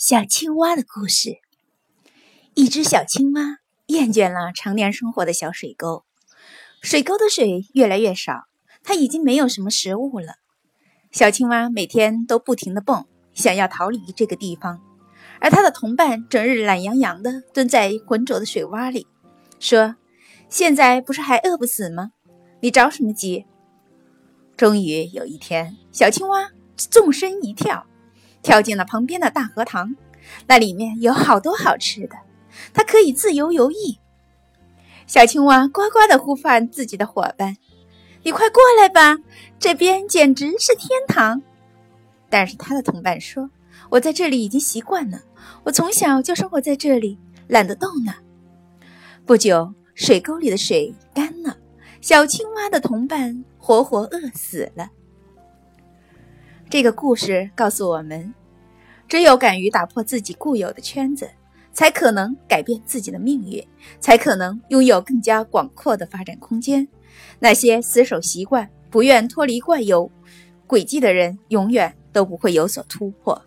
小青蛙的故事。一只小青蛙厌倦了常年生活的小水沟，水沟的水越来越少，它已经没有什么食物了。小青蛙每天都不停地蹦，想要逃离这个地方，而它的同伴整日懒洋洋地蹲在浑浊的水洼里，说：“现在不是还饿不死吗？你着什么急？”终于有一天，小青蛙纵身一跳。跳进了旁边的大荷塘，那里面有好多好吃的，它可以自由游弋。小青蛙呱呱地呼唤自己的伙伴：“你快过来吧，这边简直是天堂。”但是它的同伴说：“我在这里已经习惯了，我从小就生活在这里，懒得动呢。”不久，水沟里的水干了，小青蛙的同伴活活饿死了。这个故事告诉我们，只有敢于打破自己固有的圈子，才可能改变自己的命运，才可能拥有更加广阔的发展空间。那些死守习惯、不愿脱离惯有轨迹的人，永远都不会有所突破。